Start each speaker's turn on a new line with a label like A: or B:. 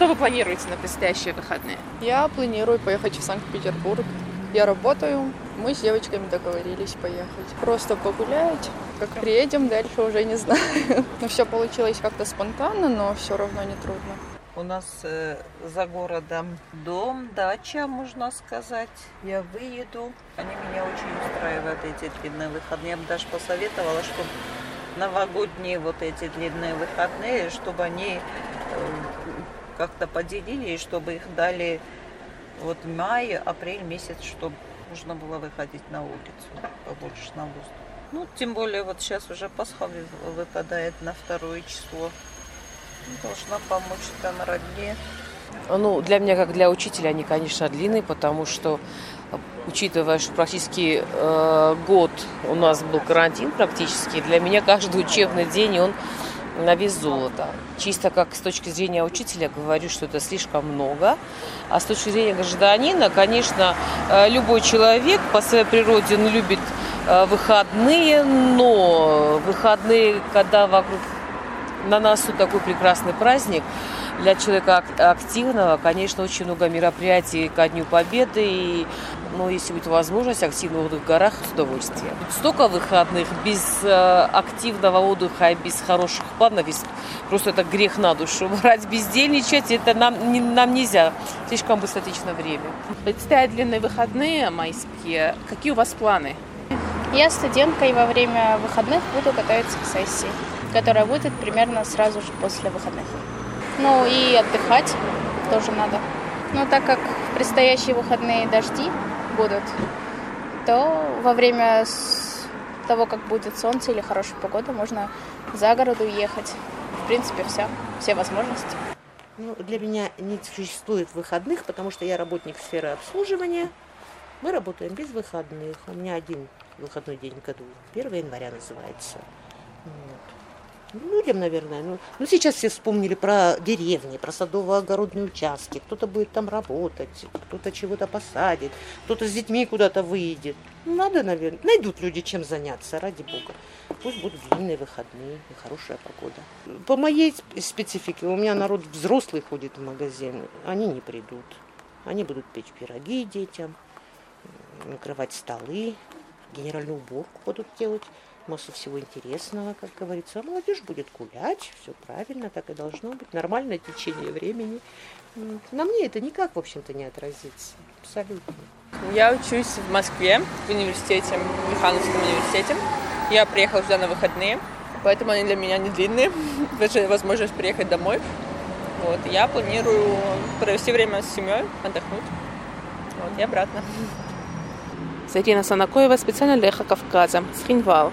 A: Что вы планируете на предстоящие выходные?
B: Я планирую поехать в Санкт-Петербург. Я работаю, мы с девочками договорились поехать. Просто погулять. Как приедем, дальше уже не знаю. Но все получилось как-то спонтанно, но все равно не трудно.
C: У нас э, за городом дом, дача, можно сказать. Я выеду. Они меня очень устраивают, эти длинные выходные. Я бы даже посоветовала, чтобы новогодние вот эти длинные выходные, чтобы они э, как-то поделили, и чтобы их дали вот май, апрель месяц, чтобы можно было выходить на улицу побольше на воздух. Ну, тем более вот сейчас уже Пасха выпадает на второе число. Должна помочь там родне.
D: Ну, для меня, как для учителя, они, конечно, длинные, потому что, учитывая, что практически э, год у нас был карантин практически, для меня каждый учебный день, он на вес золота. Чисто как с точки зрения учителя говорю, что это слишком много. А с точки зрения гражданина, конечно, э, любой человек по своей природе он любит э, выходные, но выходные, когда вокруг на носу такой прекрасный праздник, для человека активного, конечно, очень много мероприятий ко Дню Победы. И, ну, если будет возможность, активный отдых в горах с удовольствием. Столько выходных без э, активного отдыха и без хороших планов, просто это грех на душу. Брать бездельничать, это нам, не, нам нельзя. Слишком быстротечно время.
A: Предстоят длинные выходные майские. Какие у вас планы?
E: Я студентка и во время выходных буду готовиться к сессии, которая будет примерно сразу же после выходных. Ну и отдыхать тоже надо. Но так как предстоящие выходные дожди будут, то во время того, как будет солнце или хорошая погода, можно за город уехать. В принципе, все, все возможности.
F: Ну, для меня не существует выходных, потому что я работник сферы обслуживания. Мы работаем без выходных. У меня один выходной день в году. 1 января называется. Людям, наверное. Ну, ну, сейчас все вспомнили про деревни, про садово-огородные участки. Кто-то будет там работать, кто-то чего-то посадит, кто-то с детьми куда-то выйдет. Ну, надо, наверное. Найдут люди чем заняться, ради бога. Пусть будут длинные выходные и хорошая погода. По моей специфике, у меня народ взрослый ходит в магазин, они не придут. Они будут печь пироги детям, накрывать столы, генеральную уборку будут делать массу всего интересного, как говорится. А молодежь будет гулять, все правильно, так и должно быть. Нормальное течение времени. На мне это никак, в общем-то, не отразится. Абсолютно.
G: Я учусь в Москве, в университете, в Михайловском университете. Я приехала сюда на выходные, поэтому они для меня не длинные. Даже возможность приехать домой. Вот, я планирую провести время с семьей, отдохнуть. Вот, и обратно.
A: Зарина Санакоева специально для Эхо Кавказа. Схинвал.